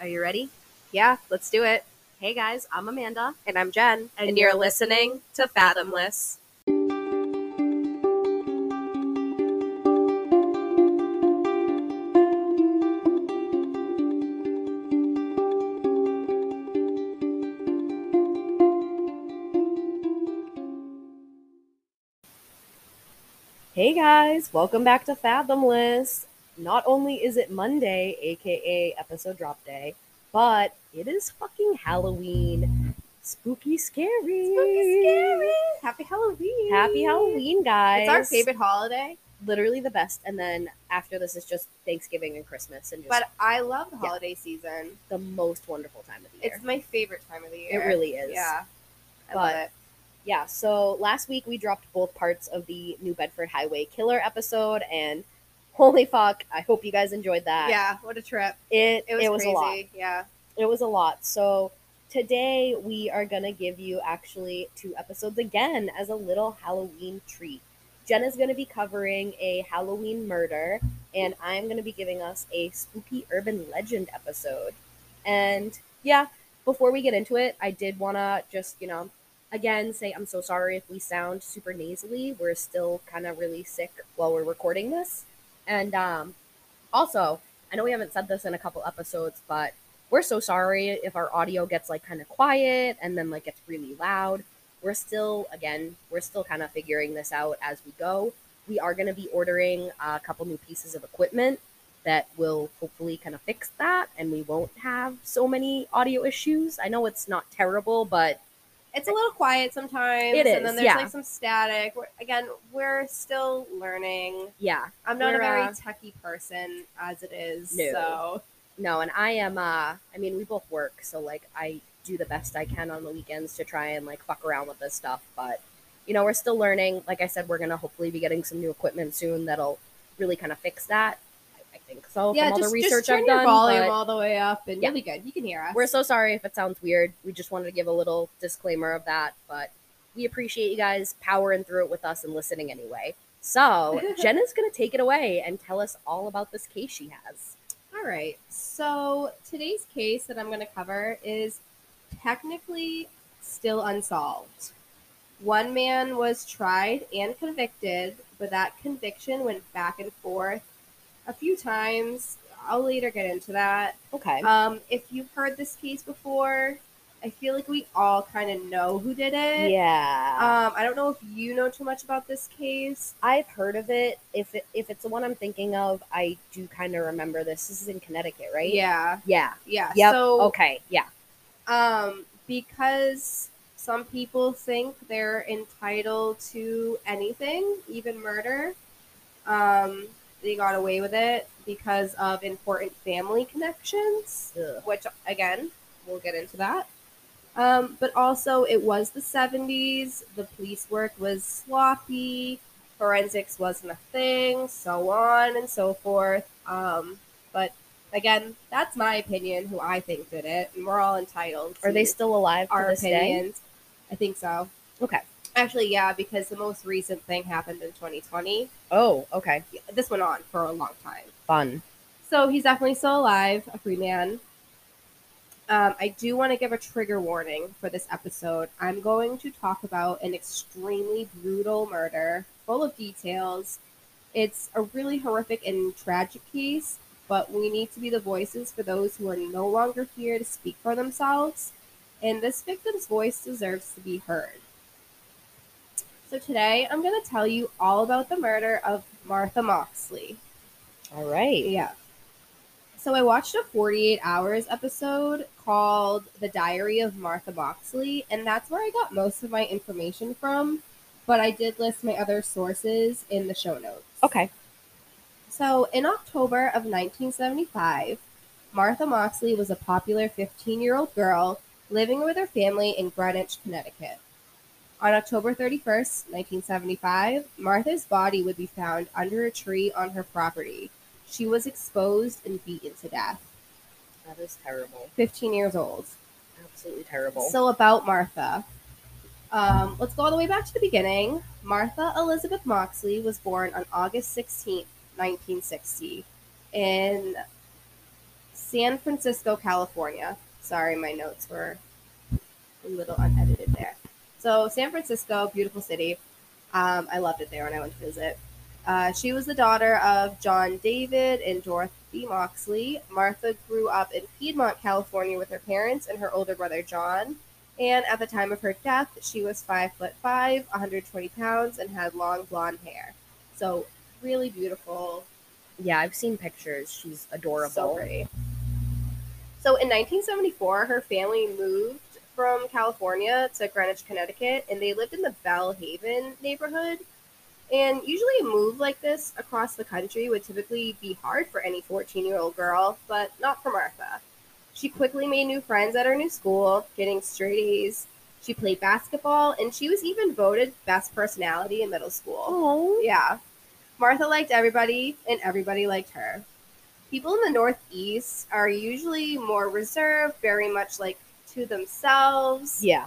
Are you ready? Yeah, let's do it. Hey guys, I'm Amanda. And I'm Jen, And you're listening to Fathomless. Hey guys, welcome back to Fathomless. Not only is it Monday, aka episode drop day, but it is fucking Halloween. Spooky scary. Spooky scary. Happy Halloween. Happy Halloween, guys. It's our favorite holiday, Literally the best. And then after this is just Thanksgiving and Christmas and just but I love the Yeah. holiday season. the most wonderful time of the year. It's my favorite time of the year. It really is. Yeah. I But- love it. Yeah, so last week we dropped both parts of the New Bedford Highway Killer episode, and holy fuck, I hope you guys enjoyed that. Yeah, what a trip. it It was, a crazy. lot. Yeah. It was a lot. So today we are gonna give you actually two episodes again as a little Halloween treat. Jen is gonna be covering a Halloween murder, and I'm gonna be giving us a spooky urban legend episode. And yeah, before we get into it, I did wanna just you know again say I'm so sorry if we sound super nasally. We're still kind of really sick while we're recording this, and um, also I know we haven't said this in a couple episodes, but we're so sorry if our audio gets like kind of quiet and then like gets really loud. We're still, again, we're still kind of figuring this out as we go. We are going to be ordering a couple new pieces of equipment that will hopefully kind of fix that and we won't have so many audio issues. I know it's not terrible, but It's a little quiet sometimes. It And then there's yeah. like some static. We're, again, we're still learning. yeah, I'm not We're, a very uh, techie person as it is. No. So no, and I am, uh, I mean, we both work, so like I do the best I can on the weekends to try and like fuck around with this stuff, but you know, we're still learning. Like I said, we're gonna hopefully be getting some new equipment soon that'll really kind of fix that. Think so yeah, from all just, the research just turn I've your done. volume all the way up and Yeah. you'll be good. You can hear us. we're so sorry if it sounds weird. We just wanted to give a little disclaimer of that, but we appreciate you guys powering through it with us and listening anyway. So Jenna's gonna take it away and tell us all about this case she has. All right. So today's case that I'm going to cover is technically still unsolved. One man was tried and convicted, but that conviction went back and forth a few times. I'll later get into that. Okay. Um, if you've heard this case before, I feel like we all kind of know who did it. yeah. Um, I don't know if you know too much about this case. I've heard of it. If it, if it's the one I'm thinking of, I do kind of remember this. This is in Connecticut, right? Yeah, Yeah. yeah. Yep. So okay. Yeah. um, because some people think they're entitled to anything, even murder. Um, they got away with it because of important family connections, Ugh. which again, we'll get into that. Um, but also, it was the 70s. The police work was sloppy. Forensics wasn't a thing, so on and so forth. Um, but again, that's my opinion, who I think did it, and we're all entitled. Are they still alive to our this day? opinions? I think so. Okay. Actually, yeah, because the most recent thing happened in 2020. Oh, okay. This went on for a long time. Fun. So he's definitely still alive, a free man. Um, I do want to give a trigger warning for this episode. I'm going to talk about an extremely brutal murder, full of details. It's a really horrific and tragic case, but we need to be the voices for those who are no longer here to speak for themselves. And this victim's voice deserves to be heard. So today, I'm going to tell you all about the murder of Martha Moxley. All right. Yeah. So I watched a 48 Hours episode called The Diary of Martha Moxley, and that's where I got most of my information from. But I did list my other sources in the show notes. Okay. So in October of 1975, Martha Moxley was a popular 15 year old girl living with her family in Greenwich, Connecticut. On October 31st, 1975, Martha's body would be found under a tree on her property. She was exposed and beaten to death. That is terrible. 15 years old. Absolutely terrible. So about Martha. Um, let's go all the way back to the beginning. Martha Elizabeth Moxley was born on August 16th, 1960, in San Francisco, California. Sorry, my notes were a little unedited there. So, San Francisco, beautiful city. Um, I loved it there when I went to visit. Uh, she was the daughter of John David and Dorothy Moxley. Martha grew up in Piedmont, California with her parents and her older brother John. And at the time of her death, she was five foot five, 120 pounds, and had long blonde hair. So, really beautiful. Yeah, I've seen pictures. She's adorable. So pretty. So, in 1974, her family moved from California to Greenwich, Connecticut, and they lived in the Belle Haven neighborhood. And usually, a move like this across the country would typically be hard for any 14 year old girl, but not for Martha. She quickly made new friends at her new school, getting straight A's. She played basketball, and she was even voted best personality in middle school. Oh, Yeah. Martha liked everybody, and everybody liked her. People in the Northeast are usually more reserved, very much like to themselves, yeah.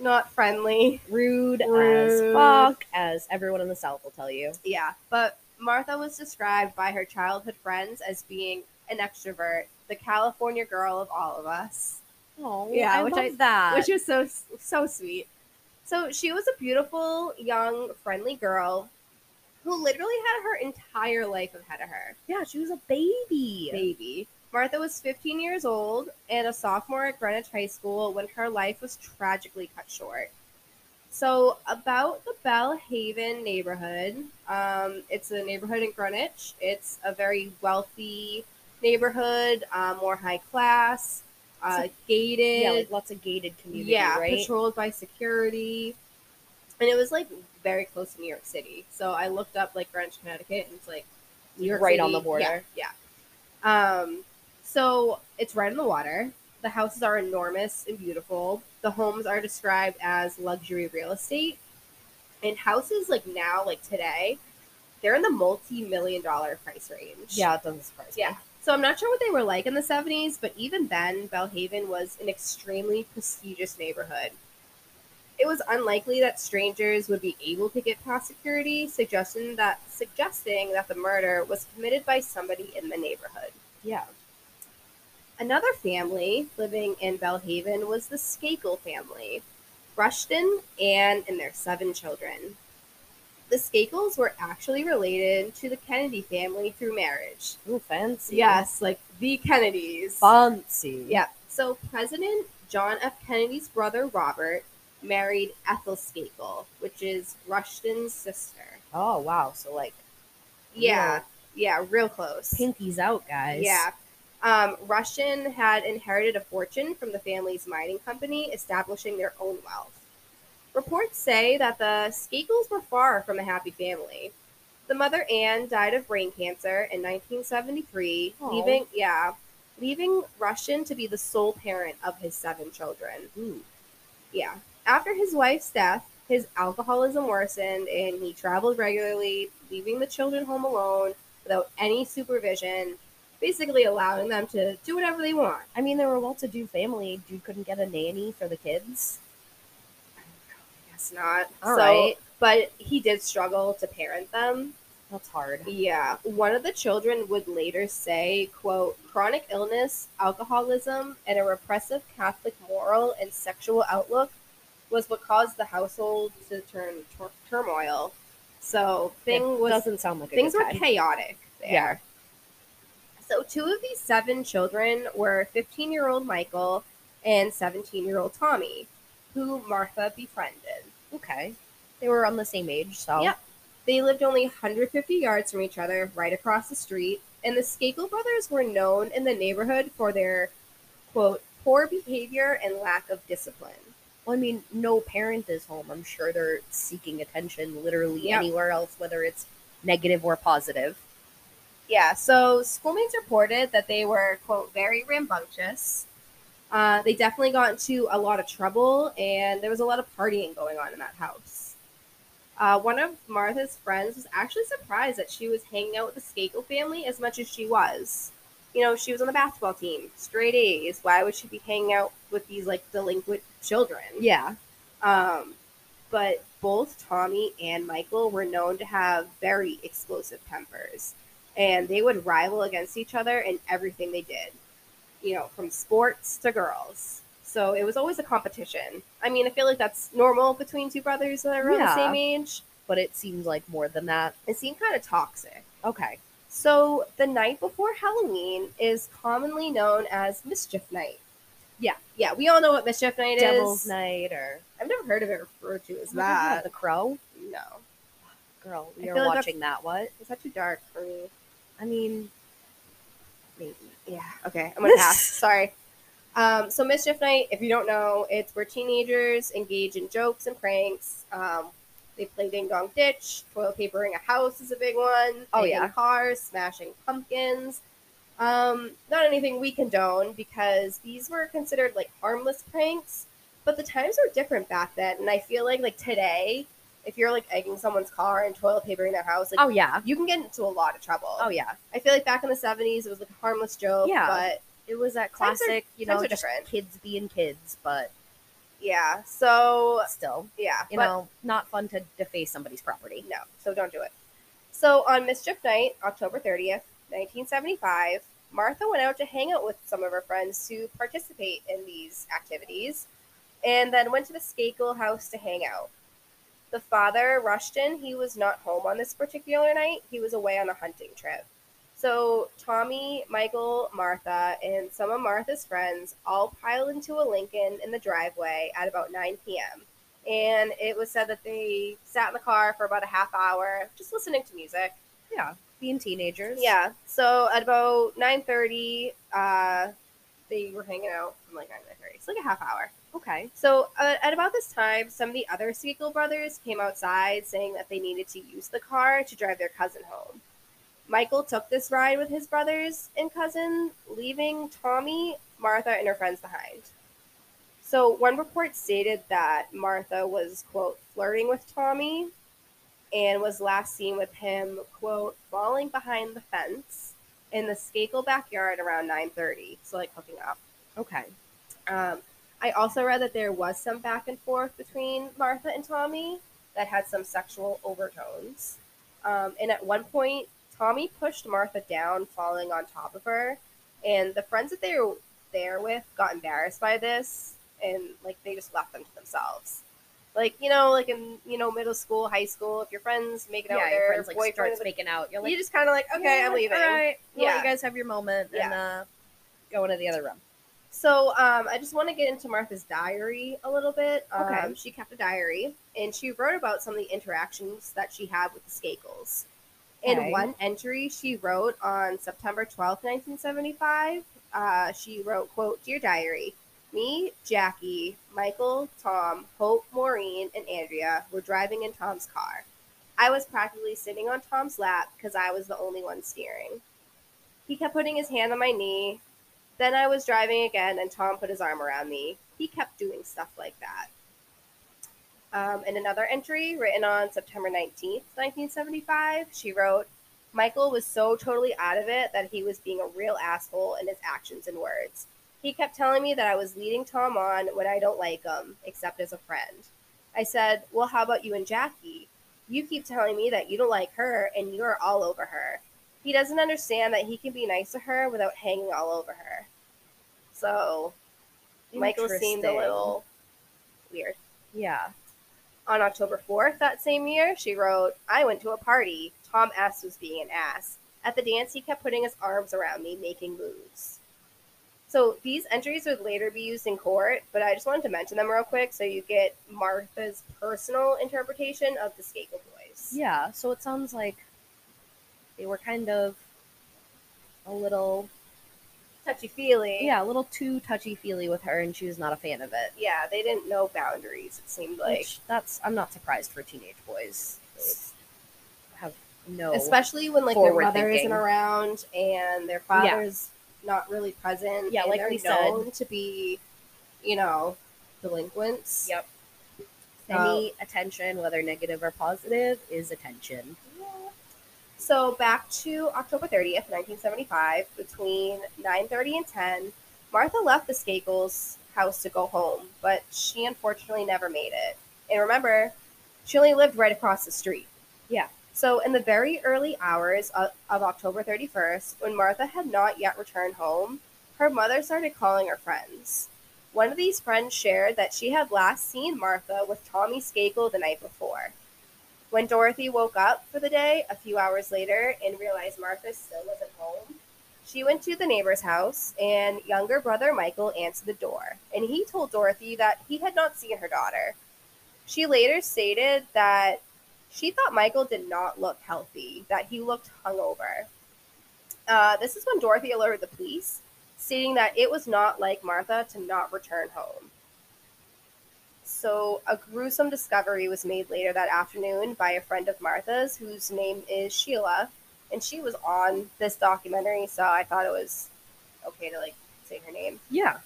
not friendly. Rude, as fuck, as everyone in the South will tell you. Yeah, but Martha was described by her childhood friends as being an extrovert, the California girl of all of us, Oh, Yeah, I which love I- that. which was so so sweet. So she was a beautiful, young, friendly girl who literally had her entire life ahead of her. yeah, she was a baby. baby. Martha was 15 years old and a sophomore at Greenwich High School when her life was tragically cut short. So, about the Belle Haven neighborhood, um, it's a neighborhood in Greenwich. It's a very wealthy neighborhood, uh, more high class, uh, gated. Yeah, like lots of gated community, Yeah, right? patrolled by security. And it was like very close to New York City. So I looked up like Greenwich, Connecticut, and it's like New York Right City. on the border. Yeah. yeah. Um, so it's right in the water. The houses are enormous and beautiful. The homes are described as luxury real estate. And houses like now, like today, they're in the multi-million dollar price range. Yeah, it doesn't surprise me. Yeah. So I'm not sure what they were like in the 70s, but even then, Belle Haven was an extremely prestigious neighborhood. It was unlikely that strangers would be able to get past security, suggesting that suggesting that the murder was committed by somebody in the neighborhood. Yeah. Another family living in Belle Haven was the Skakel family, Rushton, Anne, and their seven children. The Skakels were actually related to the Kennedy family through marriage. Ooh, fancy. Yes, like the Kennedys. Fancy. Yeah. So President John F. Kennedy's brother Robert married Ethel Skakel, which is Rushton's sister. Oh, wow. So, like, Yeah. Yeah, real close. pinkies out, guys. Yeah. Um, Rushton had inherited a fortune from the family's mining company, establishing their own wealth. Reports say that the Skakels were far from a happy family. The mother Anne died of brain cancer in 1973, Aw. leaving yeah, leaving Rushton to be the sole parent of his seven children. Ooh. Yeah. After his wife's death, his alcoholism worsened and he traveled regularly, leaving the children home alone without any supervision, basically allowing them to do whatever they want. I mean, they were a well to do family. Dude couldn't get a nanny for the kids. I guess not. All so, right. But he did struggle to parent them. That's hard. Yeah. One of the children would later say, quote, chronic illness, alcoholism, and a repressive Catholic moral and sexual outlook was what caused the household to turn tur- turmoil. So thing It was doesn't sound like things were chaotic there. Yeah. So two of these seven children were 15 year old Michael and 17 year old Tommy, who Martha befriended. Okay. They were on the same age, so. Yep. They lived only 150 yards from each other, right across the street, and the Skakel brothers were known in the neighborhood for their, quote, poor behavior and lack of discipline. Well, I mean, no parent is home. I'm sure they're seeking attention literally Yep. anywhere else, whether it's negative or positive. Yeah, so schoolmates reported that they were, quote, very rambunctious. Uh, they definitely got into a lot of trouble, and there was a lot of partying going on in that house. Uh, one of Martha's friends was actually surprised that she was hanging out with the Skakel family as much as she was. You know, she was on the basketball team, straight A's. Why would she be hanging out with these like delinquent children? Yeah. Um, but both Tommy and Michael were known to have very explosive tempers. And they would rival against each other in everything they did. You know, from sports to girls. So it was always a competition. I mean, I feel like that's normal between two brothers that are around Yeah. the same age. But it seems like more than that. It seemed kind of toxic. Okay. So the night before Halloween is commonly known as Mischief Night. Yeah. Yeah, we all know what Mischief Night is. Devil's is. Night or I've never heard of it referred to as that. the Crow. No. Girl, I are feel like watching that. What? Is that too dark for me? I mean, maybe. Yeah. Okay. I'm gonna pass. Sorry. Um, so Mischief Night, if you don't know, it's where teenagers engage in jokes and pranks. Um, they play ding dong ditch. Toilet papering a house is a big one. Oh, yeah. cars, smashing pumpkins. Um, not anything we condone because these were considered like harmless pranks. But the times were different back then, and I feel like like today, if you're like egging someone's car and toilet papering their house, like Oh yeah. you can get into a lot of trouble. Oh yeah. I feel like back in the '70s, it was like a harmless joke. Yeah. but It was that Times are- classic, you know, just different. kids being kids, but Yeah. So still, yeah, you know, not fun to deface somebody's property. no. So don't do it. So on Mischief Night, October thirtieth, nineteen seventy-five, Martha went out to hang out with some of her friends to participate in these activities, and then went to the Skakel house to hang out. The father Rushton. He was not home on this particular night. He was away on a hunting trip. So Tommy, Michael, Martha, and some of Martha's friends all piled into a Lincoln in the driveway at about 9 p.m. And it was said that they sat in the car for about a half hour just listening to music. Yeah, being teenagers. Yeah. So at about 9:30, uh, they were hanging out from like 9 to 9:30. It's like a half hour. Okay. So uh, at about this time, some of the other Skakel brothers came outside saying that they needed to use the car to drive their cousin home. Michael took this ride with his brothers and cousin, leaving Tommy, Martha, and her friends behind. So one report stated that Martha was, quote, flirting with Tommy and was last seen with him, quote, falling behind the fence in the Skakel backyard around 9.30, so like hooking up. Okay. Um, I also read that there was some back and forth between Martha and Tommy that had some sexual overtones. Um, and at one point, Tommy pushed Martha down, falling on top of her. And the friends that they were there with got embarrassed by this, and like they just left them to themselves. Like you know, like in you know middle school, high school, if your friends making out yeah, with your their friends like starts making out. You're like, you just kind of like, okay, "Yeah, I'm leaving. All right. We'll Yeah. you guys have your moment and uh, go into the other room. So um, I just want to get into Martha's diary a little bit. Um, Okay. She kept a diary, and she wrote about some of the interactions that she had with the Skakels. In Okay. one entry, she wrote on September twelfth, 1975, uh, she wrote, quote, Dear Diary, me, Jackie, Michael, Tom, Hope, Maureen, and Andrea were driving in Tom's car. I was practically sitting on Tom's lap because I was the only one steering. He kept putting his hand on my knee, then I was driving again, and Tom put his arm around me. He kept doing stuff like that. Um, in another entry written on September 19th, 1975, she wrote, Michael was so totally out of it that he was being a real asshole in his actions and words. He kept telling me that I was leading Tom on when I don't like him, except as a friend. I said, Well, how about you and Jackie? You keep telling me that you don't like her and you're all over her. He doesn't understand that he can be nice to her without hanging all over her. So Michael seemed a little weird. Yeah. On October 4th that same year, she wrote, I went to a party. Tom S. was being an ass. At the dance, he kept putting his arms around me, making moves. So these entries would later be used in court, but I just wanted to mention them real quick so you get Martha's personal interpretation of the Skakel boys. Yeah. So it sounds like they were kind of a little, Touchy feely. yeah, a little too touchy feely with her, and she was not a fan of it. Yeah, they didn't know boundaries, it seemed like. Which that's I'm not surprised for teenage boys. They have no Especially when like their mother thinking. isn't around and their father's not really present. Yeah, like they're we said. known to be, you know, delinquents. Yep. Um, Any attention, whether negative or positive, is attention. So back to October 30th, 1975, between 9:30 and 10, Martha left the Skakels house to go home, but she unfortunately never made it. And remember, she only lived right across the street. Yeah. So, in the very early hours of, of October 31st, when Martha had not yet returned home, her mother started calling her friends. One of these friends shared that she had last seen Martha with Tommy Skakel the night before. When Dorothy woke up for the day a few hours later and realized Martha still wasn't home, she went to the neighbor's house and younger brother Michael answered the door, and he told Dorothy that he had not seen her daughter. She later stated that she thought Michael did not look healthy, that he looked hungover. Uh, this is when Dorothy alerted the police, stating that it was not like Martha to not return home. So, a gruesome discovery was made later that afternoon by a friend of Martha's, whose name is Sheila, and she was on this documentary, so I thought it was okay to like say her name. Yeah.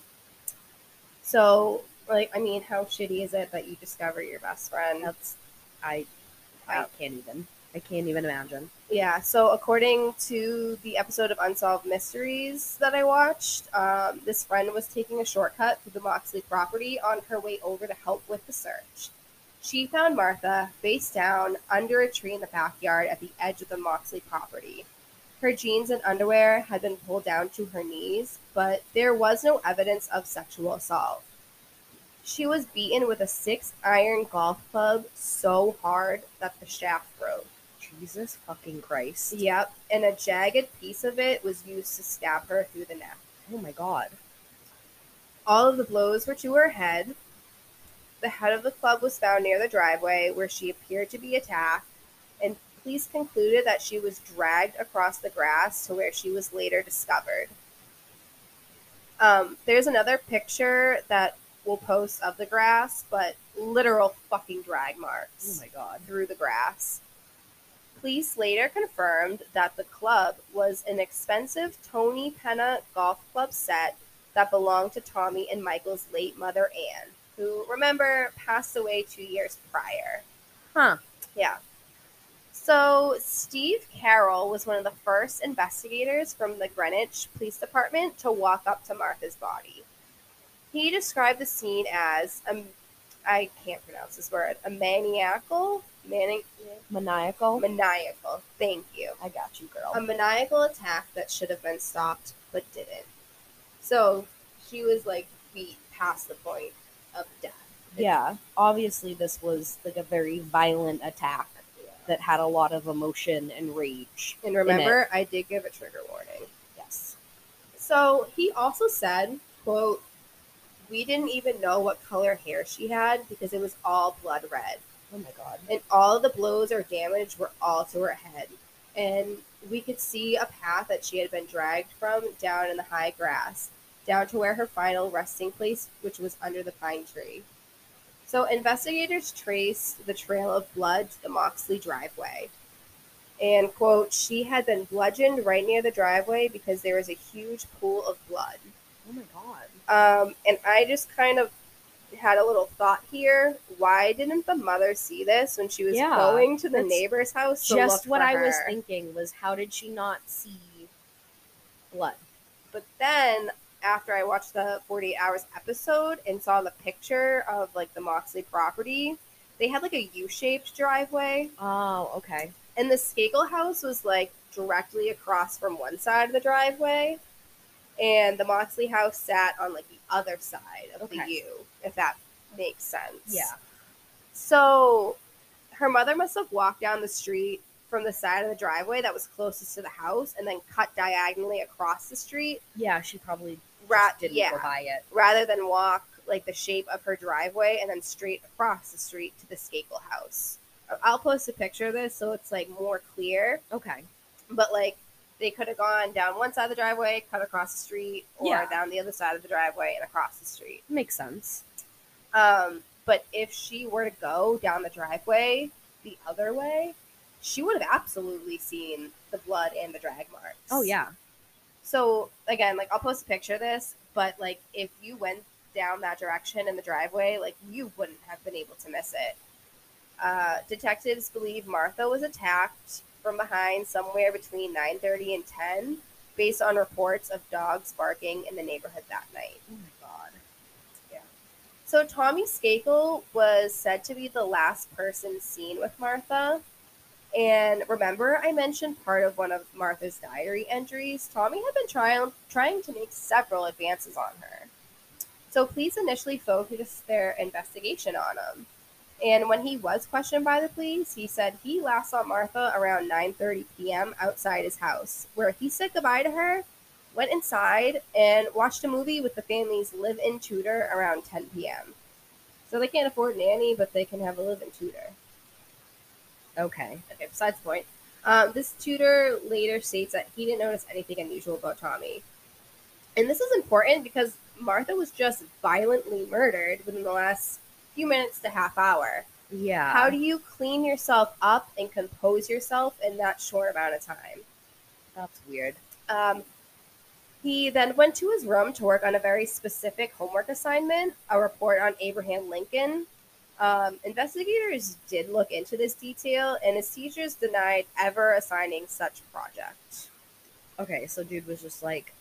So, like, I mean, how shitty is it that you discover your best friend? That's I I can't even. I can't even imagine. Yeah, so according to the episode of Unsolved Mysteries that I watched, um, this friend was taking a shortcut through the Moxley property on her way over to help with the search. She found Martha face down under a tree in the backyard at the edge of the Moxley property. Her jeans and underwear had been pulled down to her knees, but there was no evidence of sexual assault. She was beaten with a six iron golf club so hard that the shaft broke. Jesus fucking Christ. Yep, and a jagged piece of it was used to stab her through the neck. Oh my god. All of the blows were to her head. The head of the club was found near the driveway where she appeared to be attacked, and police concluded that she was dragged across the grass to where she was later discovered. Um, there's another picture that we'll post of the grass, but literal fucking drag marks Oh my god. through the grass. Police later confirmed that the club was an expensive Tony Penna golf club set that belonged to Tommy and Michael's late mother, Anne, who, remember, passed away two years prior. Huh. Yeah. So, Steve Carroll was one of the first investigators from the Greenwich Police Department to walk up to Martha's body. He described the scene as, um, I can't pronounce this word, a maniacal, mani- Maniacal. maniacal, thank you. I got you, girl. A maniacal attack that should have been stopped but didn't. So, she was like beat past the point of death. yeah. Obviously this was like a very violent attack that had a lot of emotion and rage. And remember, I did give a trigger warning. Yes. So he also said, quote, we didn't even know what color hair she had because it was all blood red. Oh my god. And all the blows or damage were all to her head. And we could see a path that she had been dragged from down in the high grass, down to where her final resting place, which was under the pine tree. So investigators traced the trail of blood to the Moxley driveway. And quote, she had been bludgeoned right near the driveway because there was a huge pool of blood. Oh my god. Um, and I just kind of had a little thought here. Why didn't the mother see this when she was Yeah, going to the neighbor's house? to Just what I was thinking was how did she not see blood? But then after I watched the 48 Hours episode and saw the picture of like the Moxley property, they had like a U-shaped driveway, Oh, okay. and the Skakel house was like directly across from one side of the driveway, and the Moxley house sat on like the other side of the U, if that makes sense. Yeah. So her mother must have walked down the street from the side of the driveway that was closest to the house and then cut diagonally across the street Yeah, she probably ra- didn't yeah, go by it. rather than walk like the shape of her driveway and then straight across the street to the Skakel house. I'll post a picture of this so it's like more clear, Okay. but like they could have gone down one side of the driveway, cut across the street, or Yeah. down the other side of the driveway and across the street. Makes sense. Um, but if she were to go down the driveway the other way, she would have absolutely seen the blood and the drag marks. Oh yeah. So again, like I'll post a picture of this, but like if you went down that direction in the driveway, like you wouldn't have been able to miss it. Uh, detectives believe Martha was attacked from behind somewhere between 9:30 and 10, based on reports of dogs barking in the neighborhood that night. Oh my god. Yeah. So Tommy Skakel was said to be the last person seen with Martha. And remember, I mentioned part of one of Martha's diary entries. Tommy had been trying trying to make several advances on her. So police initially focused their investigation on him. And when he was questioned by the police, he said he last saw Martha around 9:30 p.m. outside his house, where he said goodbye to her, went inside, and watched a movie with the family's live-in tutor around 10 p.m. So they can't afford nanny, but they can have a live-in tutor. Okay. Okay, besides the point. Um, this tutor later states that he didn't notice anything unusual about Tommy. And this is important because Martha was just violently murdered within the last few minutes to half hour. Yeah. How do you clean yourself up and compose yourself in that short amount of time? That's weird. Um, he then went to his room to work on a very specific homework assignment, a report on Abraham Lincoln. Um, investigators did look into this detail, and his teachers denied ever assigning such project. Okay, so dude was just like,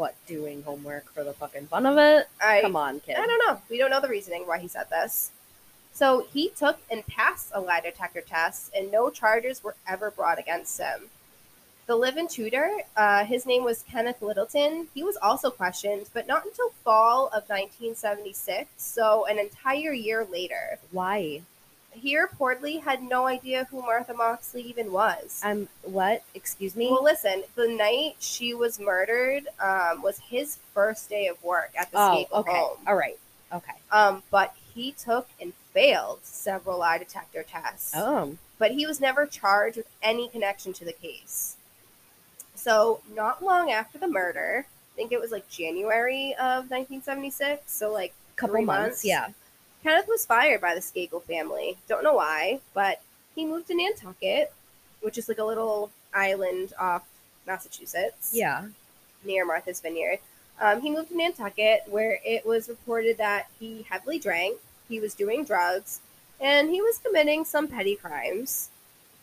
what, doing homework for the fucking fun of it? I, Come on, kid. I don't know. We don't know the reasoning why he said this. So he took and passed a lie detector test, and no charges were ever brought against him. The live-in tutor, uh, his name was Kenneth Littleton. He was also questioned, but not until fall of 1976, so an entire year later. Why? He reportedly had no idea who Martha Moxley even was. Um, what? Excuse me? Well, listen, the night she was murdered um, was his first day of work at the oh, Skakel okay. home. All right. Okay. Um, but he took and failed several lie detector tests. Oh. But he was never charged with any connection to the case. So, not long after the murder, I think it was like January of 1976, so like a Couple months. months? Yeah. Kenneth was fired by the Skakel family. Don't know why, but he moved to Nantucket, which is like a little island off Massachusetts Yeah. near Martha's Vineyard. Um, he moved to Nantucket, where it was reported that he heavily drank, he was doing drugs, and he was committing some petty crimes.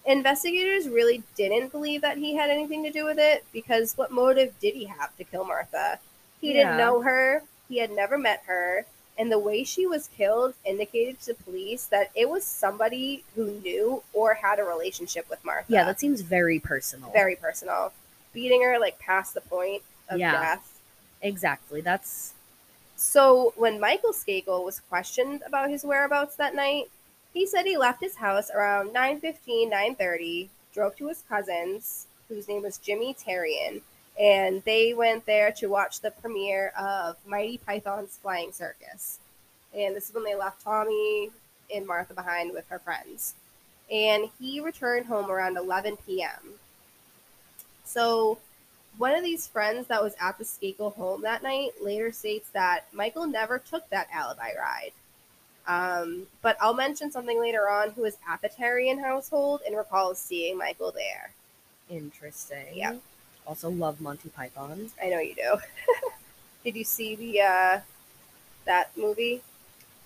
Investigators really didn't believe that he had anything to do with it because what motive did he have to kill Martha? He Yeah. didn't know her, he had never met her, and the way she was killed indicated to police that it was somebody who knew or had a relationship with Martha. Yeah, that seems very personal. very personal. Beating her like past the point of Yeah. death. Exactly. That's So when Michael Skakel was questioned about his whereabouts that night, he said he left his house around 9.15, 9.30, drove to his cousin's, whose name was Jimmy Terrien, and they went there to watch the premiere of Monty Python's Flying Circus. And this is when they left Tommy and Martha behind with her friends. And he returned home around 11 p.m. So one of these friends that was at the Skakel home that night later states that Michael never took that alibi ride. Um, but I'll mention something later on who was at the Terrien household and recalls seeing Michael there. interesting. Yeah. Also love Monty Python. I know you do. Did you see the uh, that movie?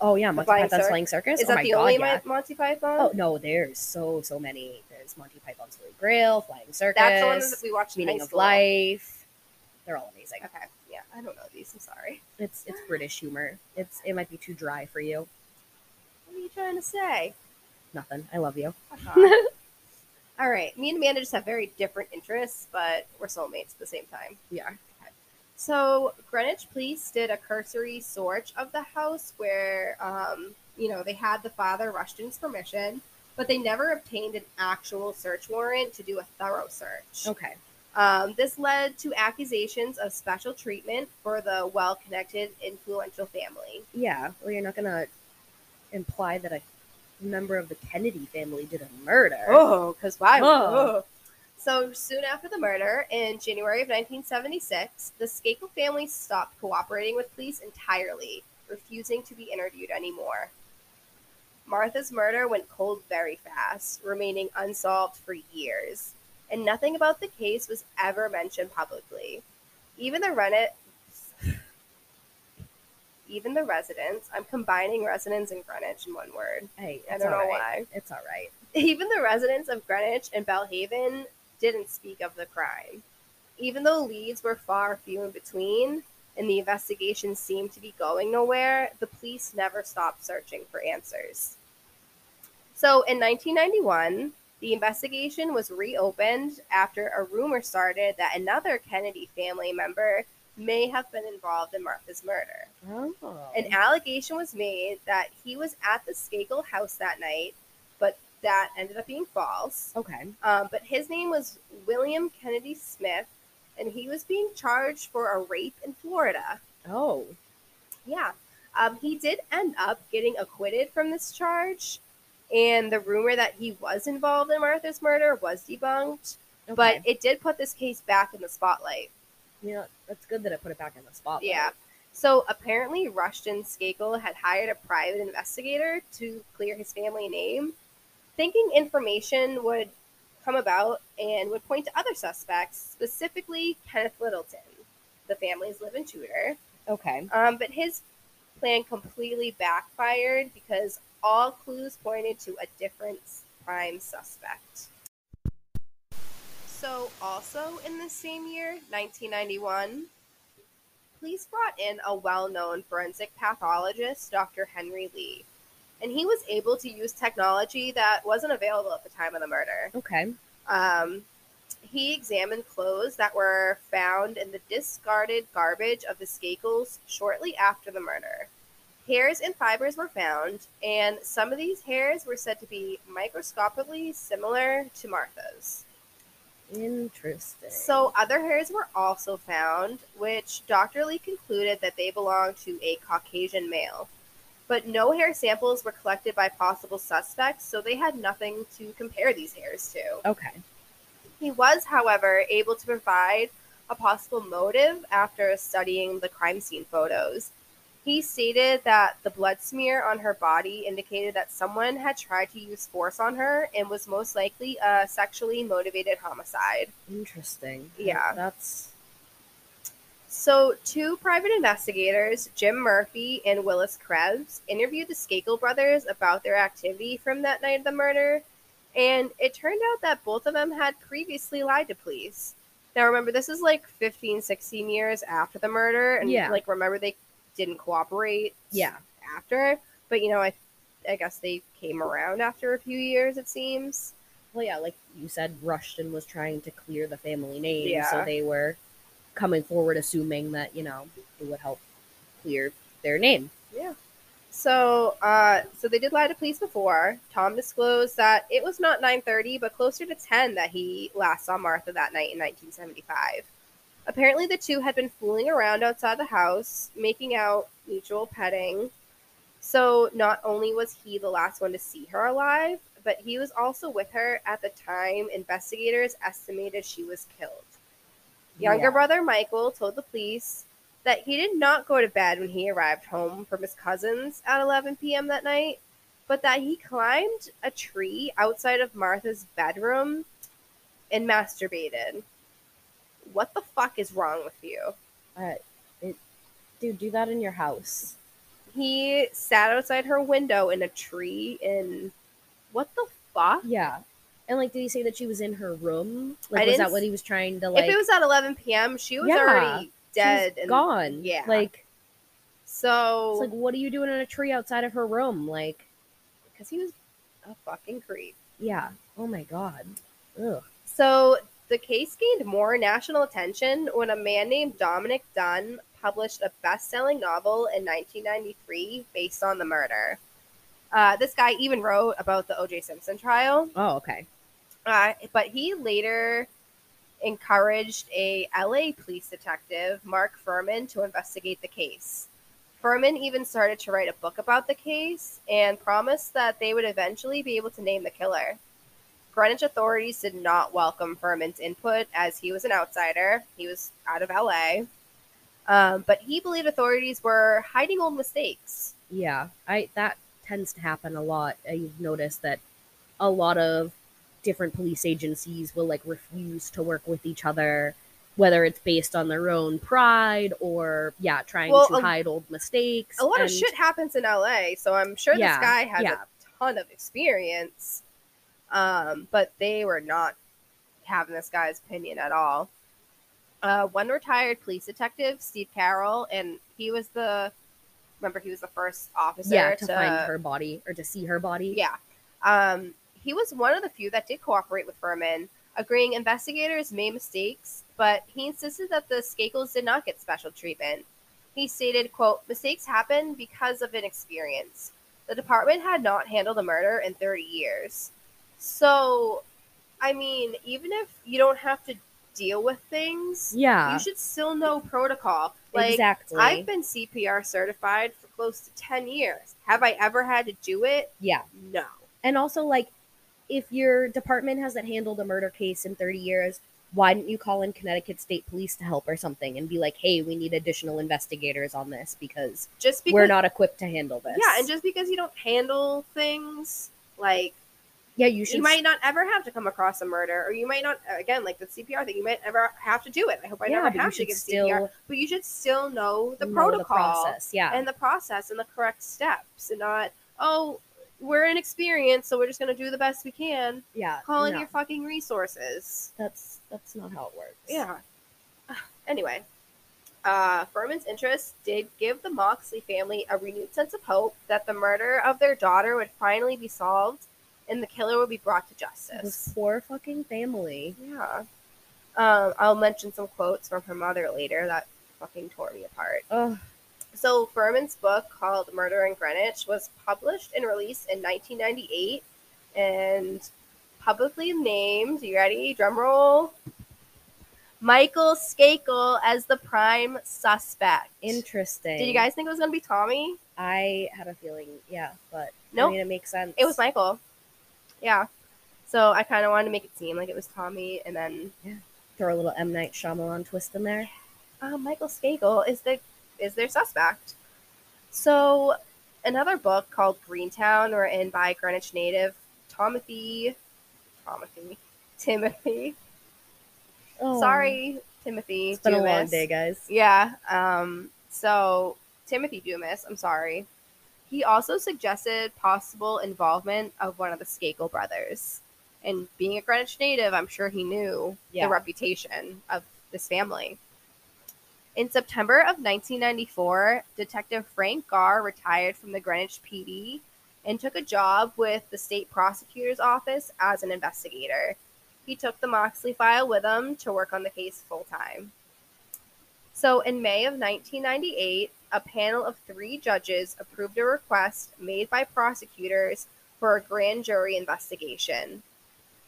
Oh yeah, Monty Flying Python's Cir- Flying Circus. Is oh that my the god, only yeah. Monty Python? Oh no, there's so so many. There's Monty Python's Holy Grail, Flying Circus, that's the one that we watched Meaning of. Life. They're all amazing. Okay, yeah, I don't know these. I'm sorry. It's it's British humor. It's it might be too dry for you. What are you trying to say? Nothing. I love you. All right, me and Amanda just have very different interests, but we're soulmates at the same time. Yeah. So Greenwich police did a cursory search of the house where, um, you know, they had the father Rushton's permission, but they never obtained an actual search warrant to do a thorough search. Okay. Um, this led to accusations of special treatment for the well-connected, influential family. Yeah. Well, you're not gonna imply that a member of the Kennedy family did a murder. Oh, because why? Oh. So soon after the murder, in January of 1976, the Skakel family stopped cooperating with police entirely, refusing to be interviewed anymore. Martha's murder went cold very fast, remaining unsolved for years, and nothing about the case was ever mentioned publicly. Even the Rennet, even the residents, I'm combining residents and Greenwich in one word. Hey, I don't know right. why. It's all right. Even the residents of Greenwich and Belle Haven didn't speak of the crime. Even though leads were far few in between and the investigation seemed to be going nowhere, the police never stopped searching for answers. So in 1991, The investigation was reopened after a rumor started that another Kennedy family member may have been involved in Martha's murder. Oh. An allegation was made that he was at the Skakel house that night, but that ended up being false. okay. Um, but his name was William Kennedy Smith, and he was being charged for a rape in Florida. Oh. Yeah. Um, he did end up getting acquitted from this charge, and the rumor that he was involved in Martha's murder was debunked, Okay. but it did put this case back in the spotlight. yeah, that's good that it put it back in the spotlight. Yeah. So apparently, Rushton Skakel had hired a private investigator to clear his family name, thinking information would come about and would point to other suspects, specifically Kenneth Littleton, the family's live-in tutor. Okay. Um, but his plan completely backfired because all clues pointed to a different prime suspect. So, also in the same year, 1991, police brought in a well known forensic pathologist, Dr. Henry Lee. And he was able to use technology that wasn't available at the time of the murder. Okay. Um, he examined clothes that were found in the discarded garbage of the Skakels shortly after the murder. Hairs and fibers were found, and some of these hairs were said to be microscopically similar to Martha's. Interesting. So, other hairs were also found, which Dr. Lee concluded that they belonged to a Caucasian male. But no hair samples were collected by possible suspects, so they had nothing to compare these hairs to. Okay. He was, however, able to provide a possible motive after studying the crime scene photos. He stated that the blood smear on her body indicated that someone had tried to use force on her and was most likely a sexually motivated homicide. Interesting. Yeah. That's So, two private investigators, Jim Murphy and Willis Krebs, interviewed the Skakel brothers about their activity from that night of the murder, and it turned out that both of them had previously lied to police. Now, remember, this is like 15, 16 years after the murder, and Yeah. like, remember, they didn't cooperate yeah. after, but you know, I, I guess they came around after a few years, it seems. Well, yeah, like you said, Rushton was trying to clear the family name, Yeah. so they were coming forward assuming that you know it would help clear their name. Yeah. So, uh, so they did lie to police before. Tom disclosed that it was not 9:30, but closer to 10 that he last saw Martha that night in 1975. Apparently, the two had been fooling around outside the house, making out, mutual petting. So, not only was he the last one to see her alive, but he was also with her at the time investigators estimated she was killed. Younger Yeah. brother Michael told the police that he did not go to bed when he arrived home from his cousin's at 11 p.m. that night, but that he climbed a tree outside of Martha's bedroom and masturbated. What the fuck is wrong with you? Uh, it, dude, do that in your house. He sat outside her window in a tree and what the fuck? Yeah. And like, did he say that she was in her room? Like, I was that what he was trying to like? if it was at 11 p.m., she was Yeah. already dead and gone. yeah. Like, so it's like, what are you doing in a tree outside of her room? Like, because he was a fucking creep. yeah. Oh my god. Ugh. So the case gained more national attention when a man named Dominick Dunne published a best-selling novel in 1993 based on the murder. Uh, this guy even wrote about the O.J. Simpson trial, Oh, okay. uh, but he later encouraged a LA police detective, Mark Fuhrman, to investigate the case. Fuhrman even started to write a book about the case and promised that they would eventually be able to name the killer. Greenwich authorities did not welcome Fuhrman's input as he was an outsider. He was out of LA. Um, but he believed authorities were hiding old mistakes. Yeah, I that tends to happen a lot. I've noticed that a lot of different police agencies will like refuse to work with each other, whether it's based on their own pride or yeah, trying Well, to a- hide old mistakes. A lot of shit happens in LA, so I'm sure Yeah, this guy has yeah. a ton of experience. Um, but they were not having this guy's opinion at all. Uh, one retired police detective, Steve Carroll, and he was the remember he was the first officer Yeah, to, find her body or to see her body. Yeah. Um, he was one of the few that did cooperate with Fuhrman, agreeing investigators made mistakes, but he insisted that the Skakels did not get special treatment. He stated, quote, mistakes happen because of inexperience. The department had not handled a murder in 30 years. So, I mean, even if you don't have to deal with things, Yeah. you should still know protocol. Like, exactly. I've been CPR certified for close to 10 years. Have I ever had to do it? yeah. No. And also, like, if your department hasn't handled a murder case in 30 years, why didn't you call in Connecticut State Police to help or something and be like, hey, we need additional investigators on this because, Just because we're not equipped to handle this? Yeah, and just because you don't handle things like yeah, you should. you might not ever have to come across a murder, or you might not again like the CPR thing. You might never have to do it. I hope I Yeah, never have to give still CPR, but you should still know the know protocol process. Yeah. and the process and the correct steps, and not oh we're inexperienced, so we're just gonna do the best we can. yeah. Call in no, your fucking resources. That's that's not how it works. Yeah. Anyway, uh, Fuhrman's interest did give the Moxley family a renewed sense of hope that the murder of their daughter would finally be solved and the killer would be brought to This justice. poor fucking family. Yeah. Um, I'll mention some quotes from her mother later that fucking tore me apart. Ugh. So Fuhrman's book called Murder in Greenwich was published and released in 1998 and publicly named, you ready? Drum roll. Michael Skakel as the prime suspect. Interesting. Did you guys think it was going to be Tommy? I had a feeling, yeah, but Nope. I mean, it makes sense. It was Michael. Yeah. So I kind of wanted to make it seem like it was Tommy and then Throw a little M Night Shyamalan twist in there. uh, Michael Skakel is the is their suspect. So another book called Greentown, written by Greenwich native Timothy, Timothy, Timothy. Oh, Sorry, Timothy. it's been a long day, guys. Yeah. Um. So Timothy Dumas. I'm sorry. He also suggested possible involvement of one of the Skakel brothers. And being a Greenwich native, I'm sure he knew Yeah. the reputation of this family. In September of 1994, Detective Frank Garr retired from the Greenwich PD and took a job with the state prosecutor's office as an investigator. He took the Moxley file with him to work on the case full time. So, in May of 1998, a panel of three judges approved a request made by prosecutors for a grand jury investigation.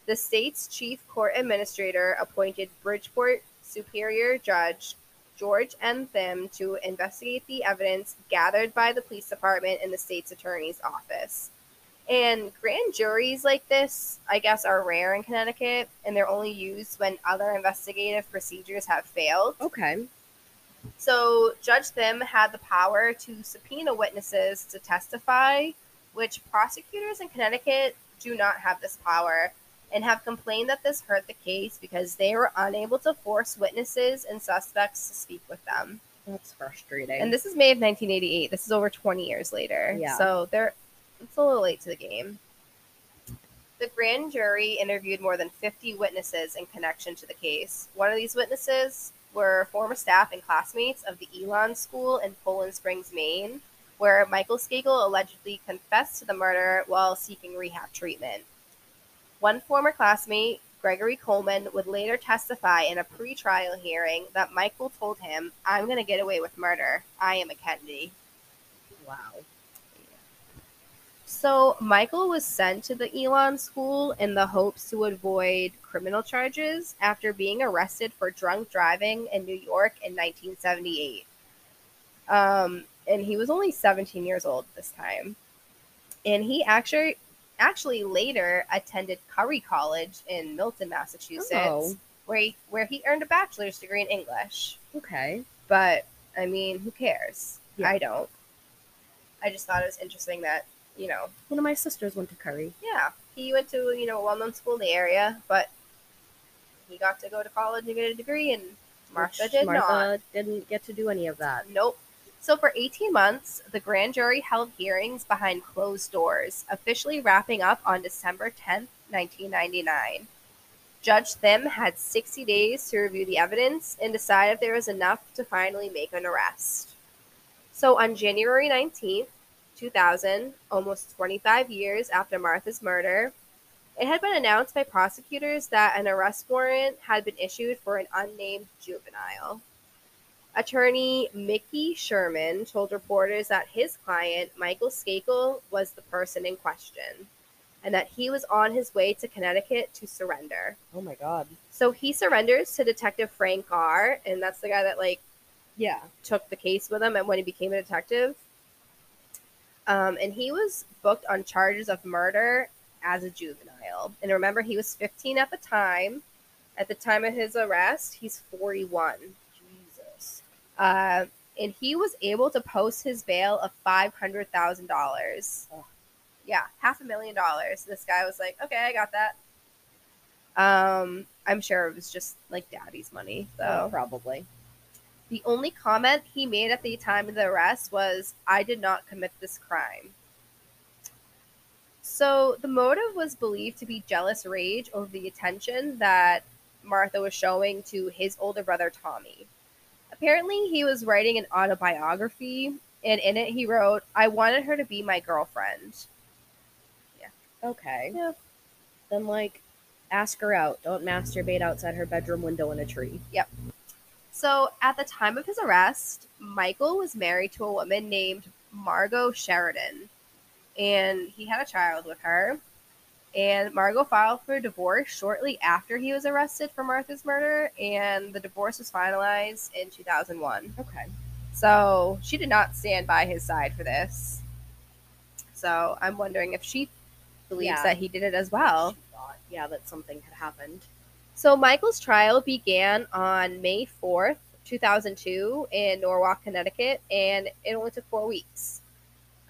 The state's chief court administrator appointed Bridgeport Superior Judge George N. Thim to investigate the evidence gathered by the police department and the state's attorney's office. And grand juries like this, I guess, are rare in Connecticut, and they're only used when other investigative procedures have failed. Okay. So Judge Thim had the power to subpoena witnesses to testify, which prosecutors in Connecticut do not have this power and have complained that this hurt the case because they were unable to force witnesses and suspects to speak with them. That's frustrating. And this is May of 1988. This is over 20 years later. Yeah. So they're it's a little late to the game. The grand jury interviewed more than 50 witnesses in connection to the case. One of these witnesses were former staff and classmates of the Elan School in Poland Springs, Maine, where Michael Skakel allegedly confessed to the murder while seeking rehab treatment. One former classmate, Gregory Coleman, would later testify in a pre-trial hearing that Michael told him, I'm going to get away with murder. I am a Kennedy. wow. So Michael was sent to the Elan school in the hopes to avoid criminal charges after being arrested for drunk driving in New York in 1978. Um, and he was only 17 years old this time. And he actually actually later attended Curry College in Milton, Massachusetts, Oh. where he, where he earned a bachelor's degree in English. Okay. But I mean, who cares? Yeah. I don't. I just thought it was interesting that, you know, One of my sisters went to Curry. yeah, he went to you know a well-known school in the area, but he got to go to college and get a degree, and Martha which did Martha not. didn't get to do any of that. Nope. So for 18 months, the grand jury held hearings behind closed doors, officially wrapping up on December 10th, 1999. Judge Thim had 60 days to review the evidence and decide if there was enough to finally make an arrest. So on January 19th, 2000, almost 25 years after Martha's murder, It had been announced by prosecutors that an arrest warrant had been issued for an unnamed juvenile. Attorney Mickey Sherman told reporters that his client, Michael Skakel, was the person in question and that he was on his way to Connecticut to surrender. Oh my god. So he surrenders to Detective Frank Garr, and that's the guy that like Yeah. took the case with him and when he became a detective. Um, and he was booked on charges of murder as a juvenile. And remember, he was 15 at the time. At the time of his arrest, he's 41. Jesus. Uh, and he was able to post his bail of $500,000. Ugh. Yeah, half a million dollars. This guy was like, okay, I got that. Um, I'm sure it was just like daddy's money, though. Oh, probably. The only comment he made at the time of the arrest was, I did not commit this crime. So the motive was believed to be jealous rage over the attention that Martha was showing to his older brother Tommy. Apparently, he was writing an autobiography, and in it he wrote, I wanted her to be my girlfriend. Yeah. Okay. Yeah. Then like ask her out. Don't masturbate outside her bedroom window in a tree. So at the time of his arrest, Michael was married to a woman named Margot Sheridan, and he had a child with her. And Margot filed for divorce shortly after he was arrested for Martha's murder, and the divorce was finalized in 2001. Okay. So she did not stand by his side for this. So I'm wondering if she believes Yeah. that he did it as well. Thought, yeah, that something had happened. So Michael's trial began on May 4th, 2002 in Norwalk, Connecticut, and it only took 4 weeks.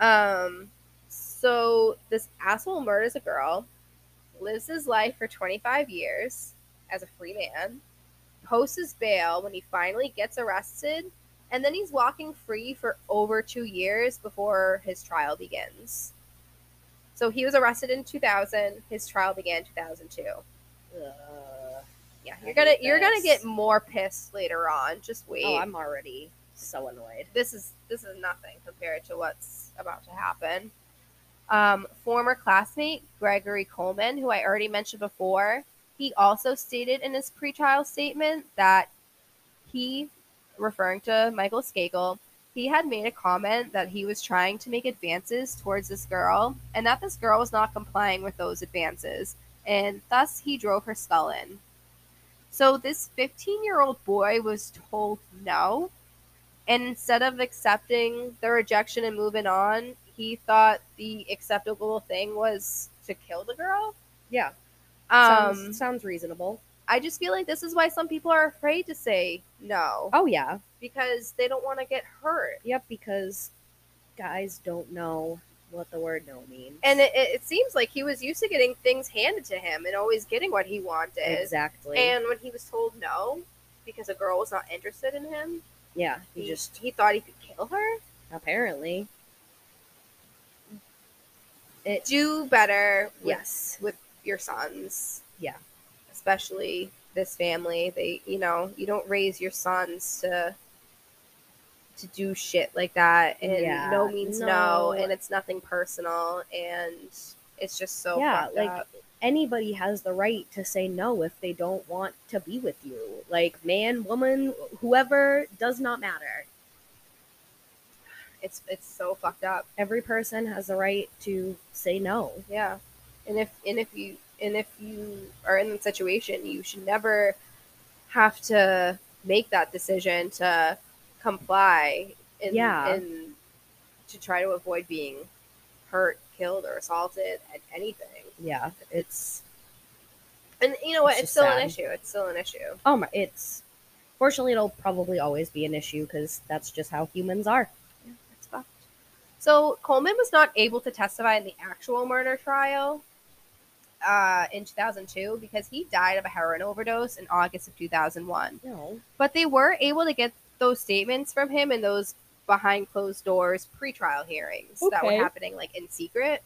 Um so this asshole murders a girl, lives his life for 25 years as a free man, posts his bail when he finally gets arrested, and then he's walking free for over 2 years before his trial begins. So he was arrested in 2000, his trial began 2002. Ugh. Yeah, you're gonna you're gonna get more pissed later on. Just wait. Oh, I'm already so annoyed. this is this is nothing compared to what's about to happen. Um, former classmate Gregory Coleman, who I already mentioned before, he also stated in his pretrial statement that he, referring to Michael Skakel, he had made a comment that he was trying to make advances towards this girl, and that this girl was not complying with those advances, and thus he drove her skull in. So this 15 year old boy was told no, and instead of accepting the rejection and moving on, he thought the acceptable thing was to kill the girl. Yeah. Um, sounds, sounds reasonable. I just feel like this is why some people are afraid to say no Oh yeah. because they don't want to get hurt. Yep, because guys don't know what the word no means. And it, it, seems like he was used to getting things handed to him and always getting what he wanted. exactly. And when he was told no because a girl was not interested in him, yeah, he he just just he thought he could kill her. apparently. It Do better with yes. with your sons. Yeah. Especially this family. They you know, you don't raise your sons to to do shit like that and Yeah, no means no. no. and it's nothing personal and it's just so Yeah, like, up. Anybody has the right to say no if they don't want to be with you. Like man, woman, whoever does not matter. it's it's so fucked up. Every person has the right to say no. Yeah. And if and if you and if you are in the situation, you should never have to make that decision to comply and Yeah. and to try to avoid being hurt, killed, or assaulted at anything. Yeah, it's And you know what? It's It's, still an issue. It's still an issue. oh my, it's fortunately it'll probably always be an issue because that's just how humans are. Yeah, it's fucked. So Coleman was not able to testify in the actual murder trial uh, in 2002 because he died of a heroin overdose in August of 2001. No, But they were able to get those statements from him and those behind closed doors pretrial hearings that were happening like in secret.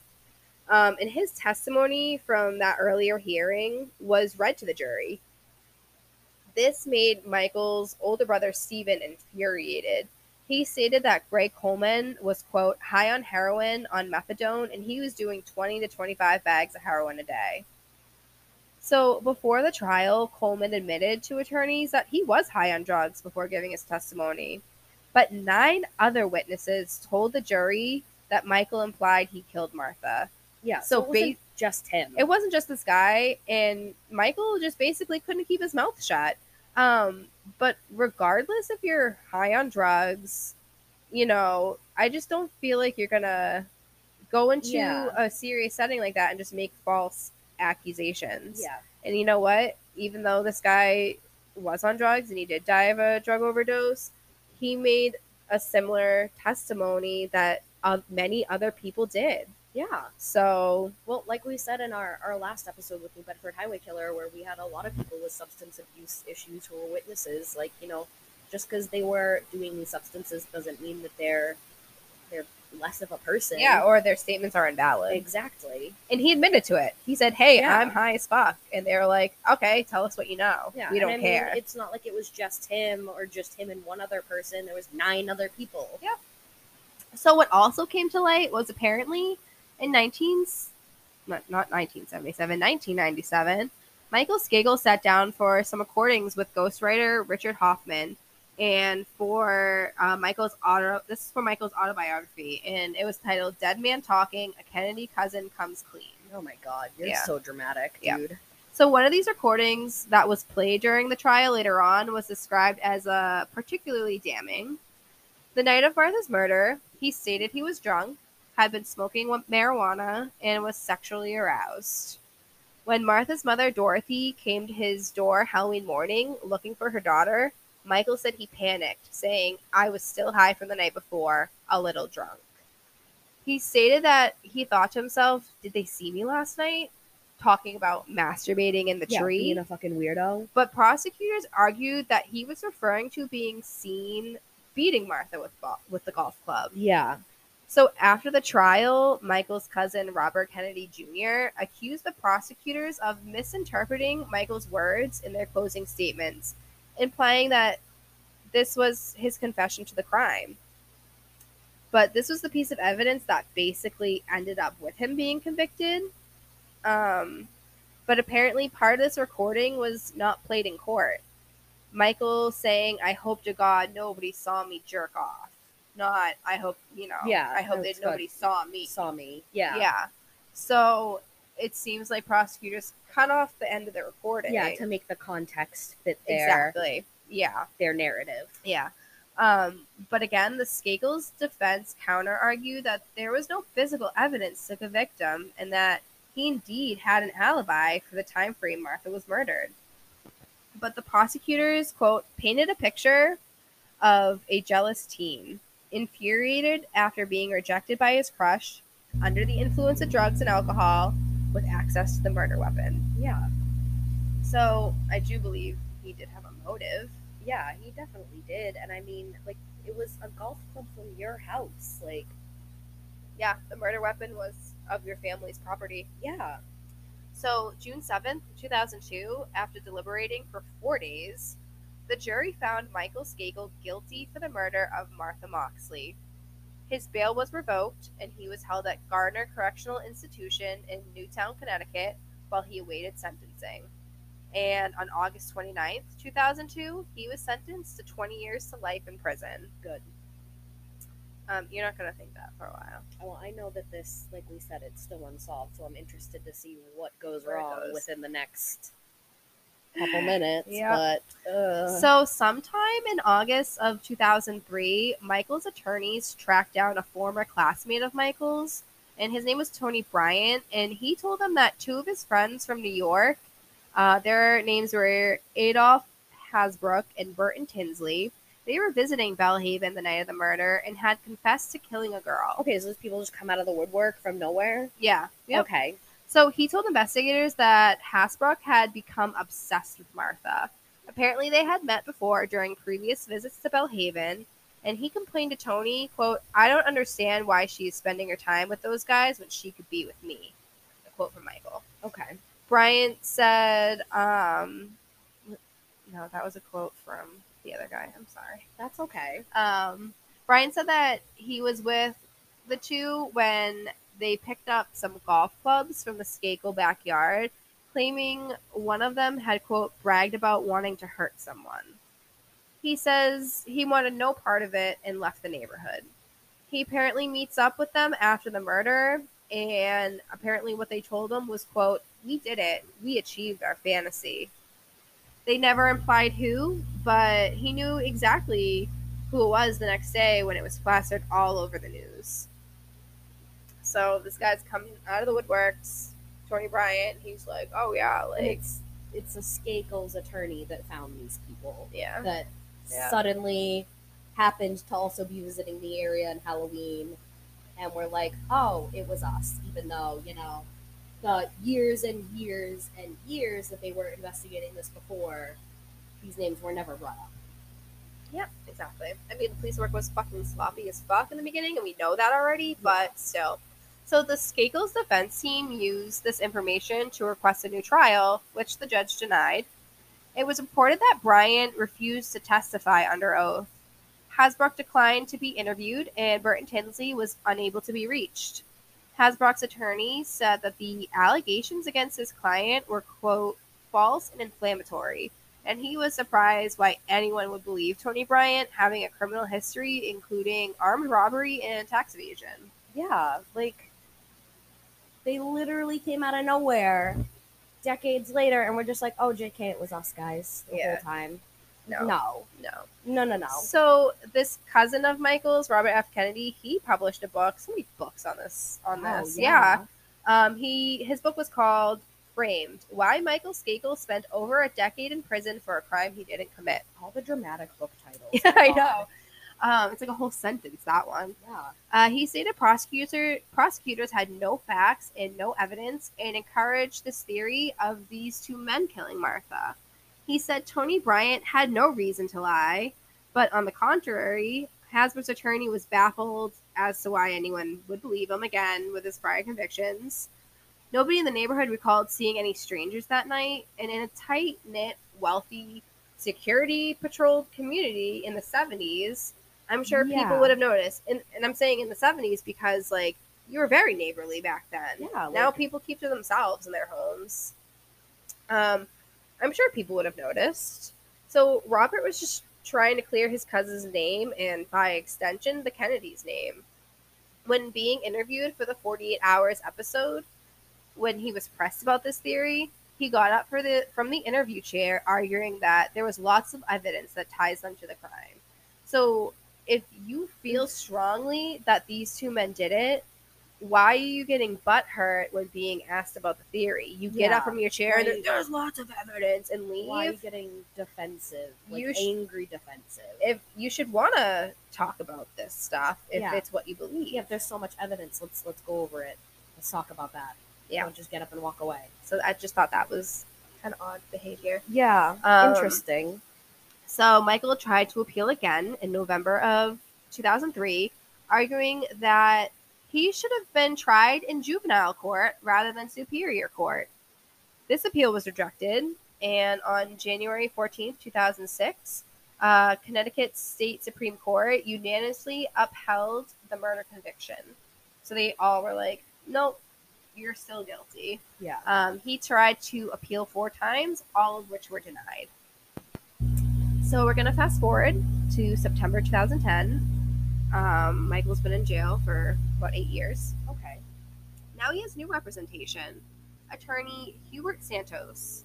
Um, and his testimony from that earlier hearing was read to the jury. This made Michael's older brother Stephen infuriated. He stated that Greg Coleman was quote high on heroin on methadone and he was doing 20 to 25 bags of heroin a day. So before the trial, Coleman admitted to attorneys that he was high on drugs before giving his testimony. But nine other witnesses told the jury that Michael implied he killed Martha. Yeah. So So, it wasn't ba- just him. It wasn't just this guy, and Michael just basically couldn't keep his mouth shut. Um, but regardless if you're high on drugs, you know, I just don't feel like you're gonna go into Yeah. a serious setting like that and just make false accusations. yeah. And you know what? Even though this guy was on drugs and he did die of a drug overdose, he made a similar testimony that uh, many other people did. Yeah. So Well, like we said in our, our last episode with New Bedford Highway Killer, where we had a lot of people with substance abuse issues who were witnesses, like, you know, just because they were doing these substances doesn't mean that they're they're less of a person. yeah, or their statements are invalid. exactly. And he admitted to it. He said, "Hey, Yeah. I'm high as fuck," and they were like, "Okay, tell us what you know. Yeah, we don't I mean, care." it's not like it was just him or just him and one other person. There was nine other people. Yeah. So what also came to light was apparently in 19 not, not 1977, 1997, Michael Skakel sat down for some recordings with ghostwriter Richard Hoffman and for uh, Michael's auto this is for Michael's autobiography and it was titled Dead Man Talking, a Kennedy cousin comes clean. Oh my god, you're Yeah. so dramatic, Yeah. dude. So one of these recordings that was played during the trial later on was described as uh, particularly damning. The night of Martha's murder, he stated he was drunk, had been smoking marijuana, and was sexually aroused. When Martha's mother, Dorothy, came to his door Halloween morning looking for her daughter, Michael said he panicked, saying, I was still high from the night before, a little drunk. He stated that he thought to himself, Did they see me last night? Talking about masturbating in the Yeah, tree. being a fucking weirdo. But prosecutors argued that he was referring to being seen beating Martha with with the golf club. Yeah. So after the trial, Michael's cousin Robert Kennedy Jr. accused the prosecutors of misinterpreting Michael's words in their closing statements, implying that this was his confession to the crime. But this was the piece of evidence that basically ended up with him being convicted. Um, but apparently, part of this recording was not played in court. Michael saying, "I hope to God nobody saw me jerk off." Not, "I hope you know." Yeah, I hope that nobody saw me. Saw me. Yeah. Yeah. So it seems like prosecutors cut off the end of the recording. Yeah, to make the context fit their exactly. Yeah. their narrative. Yeah. Um, but again, the Skakel's defense counter argued that there was no physical evidence to convict him and that he indeed had an alibi for the time frame Martha was murdered. But the prosecutors, quote, painted a picture of a jealous teen, infuriated after being rejected by his crush, under the influence of drugs and alcohol, with access to the murder weapon. Yeah. So I do believe he did have a motive. Yeah, he definitely did. And I mean, like, it was a golf club from your house. Like, Yeah, the murder weapon was of your family's property. yeah. So, June 7th, 2002, after deliberating for four days, the jury found Michael Skakel guilty for the murder of Martha Moxley. His bail was revoked, and he was held at Gardner Correctional Institution in Newtown, Connecticut, while he awaited sentencing. And on August 29th, 2002, he was sentenced to 20 years to life in prison. Good. Um, you're not going to think that for a while. Well, I know that this, like we said, it's still unsolved, so I'm interested to see what goes Where wrong goes. within the next couple minutes. Yeah. But, uh, So, sometime in August of 2003, Michael's attorneys tracked down a former classmate of Michael's, and his name was Tony Bryant. And he told them that two of his friends from New York, uh, their names were Adolph Hasbrouck and Burton Tinsley, they were visiting Belle Haven the night of the murder and had confessed to killing a girl. okay, so those people just come out of the woodwork from nowhere? Yeah. Yep. Okay. So he told investigators that Hasbrouck had become obsessed with Martha. Apparently, they had met before during previous visits to Belle Haven, and he complained to Tony, "quote I don't understand why she is spending her time with those guys when she could be with me." A quote from Michael. Okay. Bryant said, um, "No, that was a quote from the other guy. I'm sorry." That's okay. Um, Brian said that he was with the two when they picked up some golf clubs from the Skakel backyard, claiming one of them had, quote, bragged about wanting to hurt someone. He says he wanted no part of it and left the neighborhood. He apparently meets up with them after the murder, and apparently what they told him was, quote, we did it. We achieved our fantasy. They never implied who, but he knew exactly who it was the next day when it was plastered all over the news. So this guy's coming out of the woodworks. Tony Bryant, he's like, oh yeah, like it's it's a Skakel's attorney that found these people yeah, that Yeah. suddenly happened to also be visiting the area on Halloween, and we're like, oh, it was us, even though you know the years and years and years that they were investigating this before, these names were never brought up. Yep, exactly. I mean, the police work was fucking sloppy as fuck in the beginning, and we know that already, but still. So the Skakel's defense team used this information to request a new trial, which the judge denied. It was reported that Bryant refused to testify under oath. Hasbrouck declined to be interviewed, and Burton Tinsley was unable to be reached. Hasbrouck's attorney said that the allegations against his client were, quote, false and inflammatory, and he was surprised why anyone would believe Tony Bryant having a criminal history, including armed robbery and tax evasion. Yeah, like they literally came out of nowhere decades later, and we're just like, oh, JK, it was us guys the Yeah. whole time. No, No, no. no, no, no. So this cousin of Michael's, Robert F. Kennedy, he published a book. So many books on this. On Oh, this, yeah. Um, he his book was called "Framed: Why Michael Skakel Spent Over a Decade in Prison for a Crime He Didn't Commit." All the dramatic book titles. Yeah, I know. Um, it's like a whole sentence. That one. Yeah. Uh, he stated prosecutor prosecutors had no facts and no evidence, and encouraged this theory of these two men killing Martha. He said Tony Bryant had no reason to lie, but on the contrary, Hasbrouck's attorney was baffled as to why anyone would believe him again with his prior convictions. Nobody in the neighborhood recalled seeing any strangers that night, and in a tight knit, wealthy, security patrolled community in the 70s, I'm sure Yeah. people would have noticed. And, and I'm saying in the 70s because, like, you were very neighborly back then. Yeah, now like- people keep to themselves in their homes. Um, I'm sure people would have noticed. So Robert was just trying to clear his cousin's name and, by extension, the Kennedy's name. When being interviewed for the 48 Hours episode, when he was pressed about this theory, he got up for the from the interview chair, arguing that there was lots of evidence that ties them to the crime. So, if you feel strongly that these two men did it, why are you getting butthurt when being asked about the theory? You get up from your chair and Why- there's lots of evidence and leave. Why are you getting defensive? Like You sh- angry defensive. if you should want to talk about this stuff if Yeah. it's what you believe. yeah, if there's so much evidence, let's let's go over it. Let's talk about that. Yeah. Don't just get up and walk away. So I just thought that was kind of odd behavior. Yeah. Um, interesting. So Michael tried to appeal again in November of 2003, arguing that he should have been tried in juvenile court rather than superior court. This appeal was rejected, and on January 14th, 2006, uh, Connecticut State Supreme Court unanimously upheld the murder conviction. So they all were like, nope, you're still guilty. Yeah. Um, he tried to appeal four times, all of which were denied. So we're going to fast forward to September 2010. Um, Michael's been in jail for about eight years. Okay. Now he has new representation. Attorney Hubert Santos.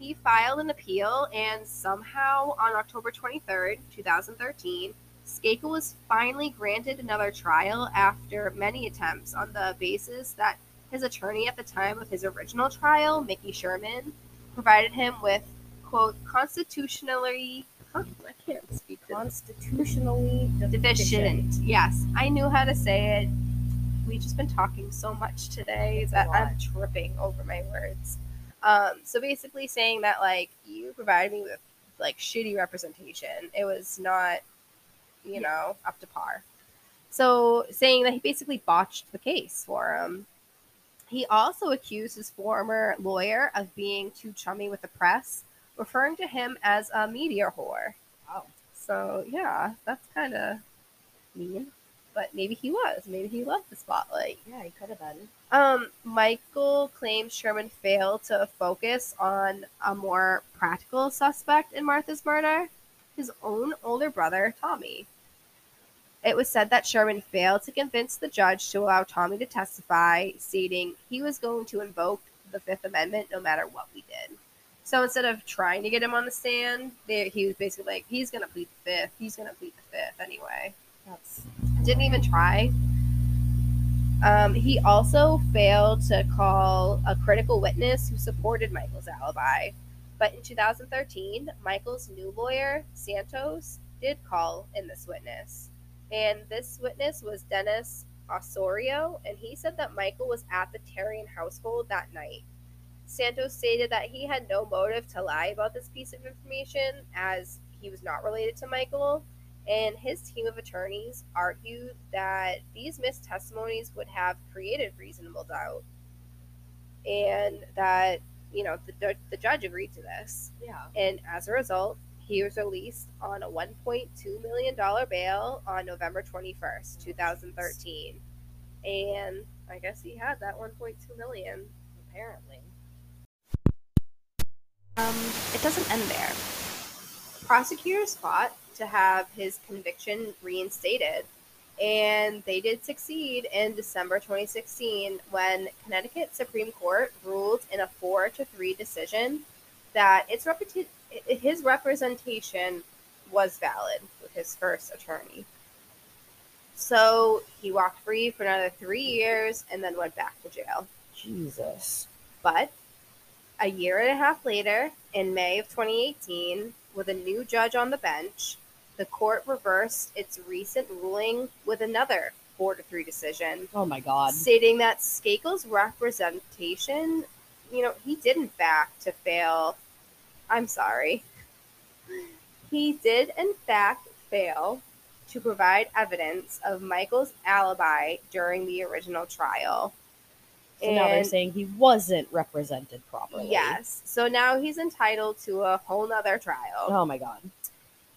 He filed an appeal, and somehow on October 23rd, 2013, Skakel was finally granted another trial after many attempts on the basis that his attorney at the time of his original trial, Mickey Sherman, provided him with, quote, constitutionally. I can't speak Constitutionally deficient. Yes, I knew how to say it. We've just been talking so much today It's that. I'm tripping over my words. Um, so basically, saying that like you provided me with like shitty representation. It was not, you know, up to par. So saying that he basically botched the case for him. He also accused his former lawyer of being too chummy with the press, referring to him as a media whore. Wow. So yeah, that's kind of mean. but maybe he was. Maybe he loved the spotlight. Yeah, he could have been. Um, Michael claims Sherman failed to focus on a more practical suspect in Martha's murder, his own older brother, Tommy. It was said that Sherman failed to convince the judge to allow Tommy to testify, stating he was going to invoke the Fifth Amendment no matter what we did. So instead of trying to get him on the stand, they, he was basically like, he's going to plead the Fifth. He's going to plead the Fifth anyway. That's Didn't even try. Um, he also failed to call a critical witness who supported Michael's alibi. But in 2013, Michael's new lawyer, Santos, did call in this witness. And this witness was Dennis Osorio, and he said that Michael was at the Terrien household that night. Santos stated that he had no motive to lie about this piece of information as he was not related to Michael, and his team of attorneys argued that these missed testimonies would have created reasonable doubt and that you know the, the judge agreed to this yeah. and as a result he was released on a 1.2 million dollar bail on november 21st 2013 and i guess he had that 1.2 million Apparently. Um, it doesn't end there prosecutors fought to have his conviction reinstated and they did succeed in December 2016 when Connecticut Supreme Court ruled in a 4 to 3 decision that its reputa- his representation was valid with his first attorney. So he walked free for another 3 years and then went back to jail. Jesus. But a year and a half later, in May of 2018, with a new judge on the bench, the court reversed its recent ruling with another 4 to 3 decision, Oh my god. stating that Skakel's representation, you know, he did in fact to fail. I'm sorry. He did in fact fail to provide evidence of Michael's alibi during the original trial. So now they're saying he wasn't represented properly. Yes. So now he's entitled to a whole nother trial. Oh my god.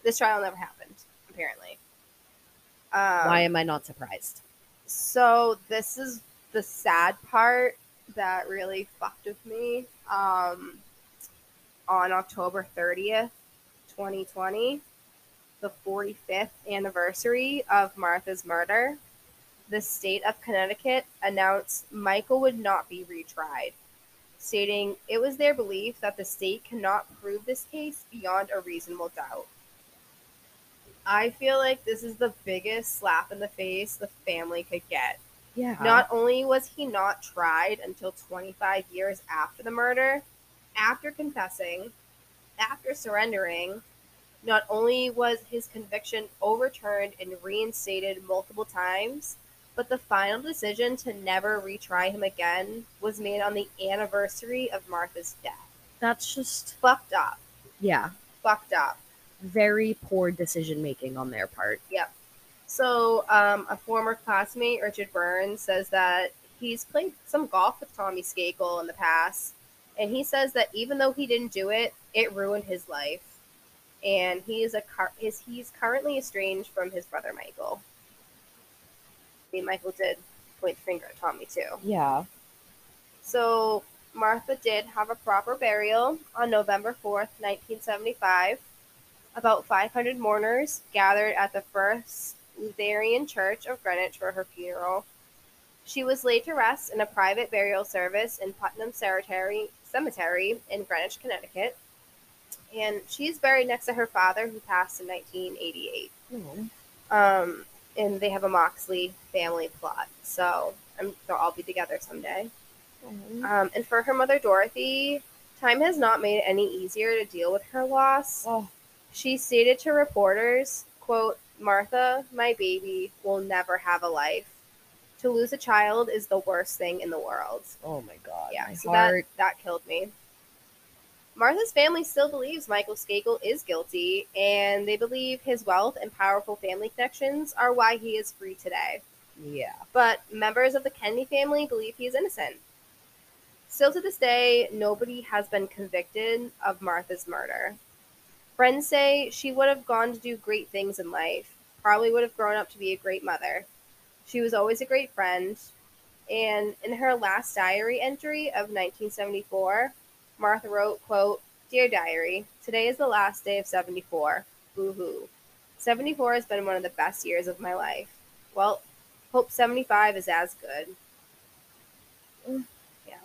This trial never happened, apparently. Um, Why am I not surprised? So this is the sad part that really fucked with me. Um, on October 30th, 2020, the 45th anniversary of Martha's murder, the state of Connecticut announced Michael would not be retried, stating it was their belief that the state cannot prove this case beyond a reasonable doubt. I feel like this is the biggest slap in the face the family could get. Yeah. Not only was he not tried until 25 years after the murder, after confessing, after surrendering, not only was his conviction overturned and reinstated multiple times, but the final decision to never retry him again was made on the anniversary of Martha's death. That's just Fucked up. yeah. Fucked up. Very poor decision making on their part. Yep. So, um, a former classmate, Richard Burns, says that he's played some golf with Tommy Skakel in the past, and he says that even though he didn't do it, it ruined his life, and he is a car- is he's currently estranged from his brother Michael. Michael did point the finger at Tommy too. Yeah. So Martha did have a proper burial on November 4th, 1975. About 500 mourners gathered at the First Lutheran Church of Greenwich for her funeral. She was laid to rest in a private burial service in Putnam Cemetery, Cemetery in Greenwich, Connecticut. And she's buried next to her father, who passed in 1988. Oh. Um, and they have a Moxley family plot, so um, they'll all be together someday. Um, and for her mother, Dorothy, time has not made it any easier to deal with her loss. Oh. She stated to reporters, quote, Martha, my baby, will never have a life. To lose a child is the worst thing in the world. Oh my god. Yeah, My so heart. that, that killed me. Martha's family still believes Michael Skakel is guilty, and they believe his wealth and powerful family connections are why he is free today Yeah. but members of the Kennedy family believe he is innocent. Still to this day, nobody has been convicted of Martha's murder. Friends say she would have gone to do great things in life, probably would have grown up to be a great mother. She was always a great friend. And in her last diary entry of 1974, Martha wrote, quote, Dear Diary, today is the last day of 74. Boo hoo. 74 has been one of the best years of my life. Well, hope 75 is as good. Mm. Yeah.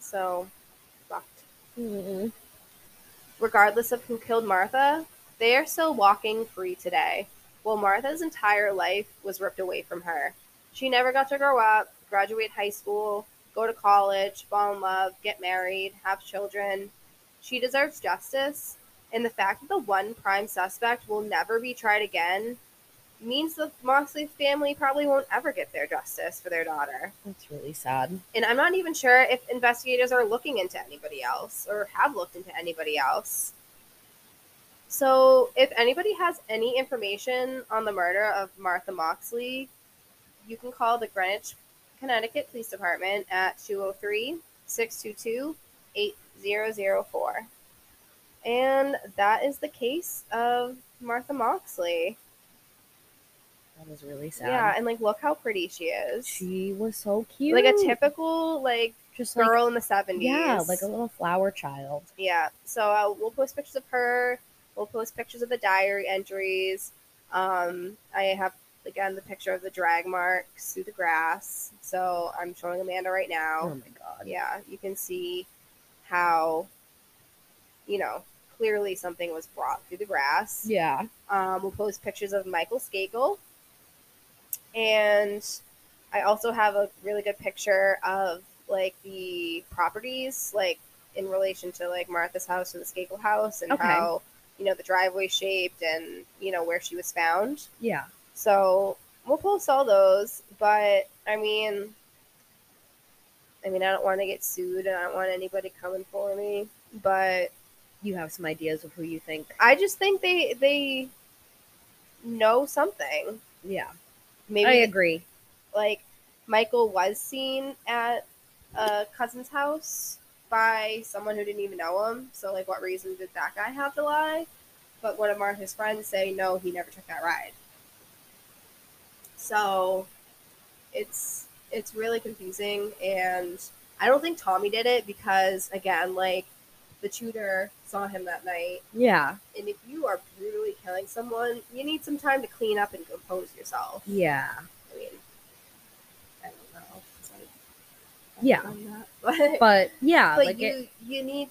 So, fucked. Mm-mm. Regardless of who killed Martha, they are still walking free today. While Martha's entire life was ripped away from her. She never got to grow up, graduate high school, go to college, fall in love, get married, have children. She deserves justice, and the fact that the one prime suspect will never be tried again means the Moxley family probably won't ever get their justice for their daughter. That's really sad. And I'm not even sure if investigators are looking into anybody else or have looked into anybody else. So, if anybody has any information on the murder of Martha Moxley, you can call the Greenwich, Connecticut Police Department at 203 622 8004. And that is the case of Martha Moxley. That is really sad. Yeah, and like look how pretty she is. She was so cute. like a typical like just like girl in the 70s. yeah, like a little flower child. Yeah. So uh, we'll post pictures of her. We'll post pictures of the diary entries. Um, I have again the picture of the drag marks through the grass. So I'm showing Amanda right now. Oh my god. Yeah, you can see how, you know, clearly something was brought through the grass. Yeah. Um, we'll post pictures of Michael Skakel. And I also have a really good picture of like the properties, like in relation to like Martha's house and the Skakel house and Okay. how, you know, the driveway shaped and, you know, where she was found. Yeah. So we'll post all those. But I mean, I mean, I don't want to get sued and I don't want anybody coming for me. But You have some ideas of who you think. I just think they they know something. Yeah. Maybe I agree. like Michael was seen at a cousin's house by someone who didn't even know him. So like what reason did that guy have to lie? But one of Martha's friends say no, he never took that ride. So it's it's really confusing and I don't think Tommy did it because again, like the tutor saw him that night Yeah. and if you are brutally killing someone, you need some time to clean up and compose yourself. Yeah. I mean, I don't know. Like, Yeah. Not- but, But yeah, but like you it, you need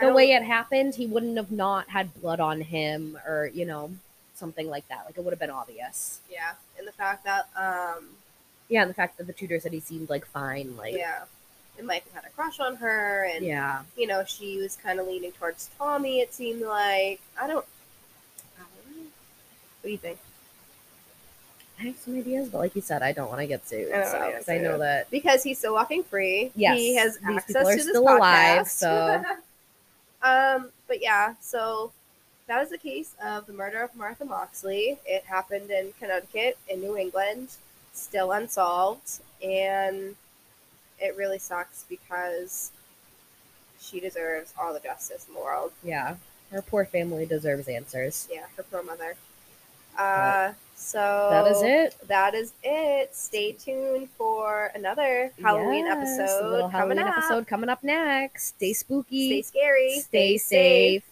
the way it happened, he wouldn't have not had blood on him or, you know, something like that. Like it would have been obvious. yeah, and the fact that um Yeah, and the fact that the tutor said he seemed like fine, like yeah, and Michael had a crush on her, and yeah. you know she was kind of leaning towards Tommy. It seemed like I don't. I don't know. What do you think? I have some ideas, but like you said, I don't want to get sued. I so, I know that Because he's still walking free. Yes, he has these access people are to this still alive, podcast. so- um, but yeah, so that is the case of the murder of Martha Moxley. It happened in Connecticut, in New England, still unsolved, and it really sucks because she deserves all the justice in the world. yeah, her poor family deserves answers. Yeah, her poor mother. Uh, so That is it. That is it. Stay tuned for another Halloween Yes, episode coming Halloween up. episode coming up next. Stay spooky. Stay scary. Stay safe.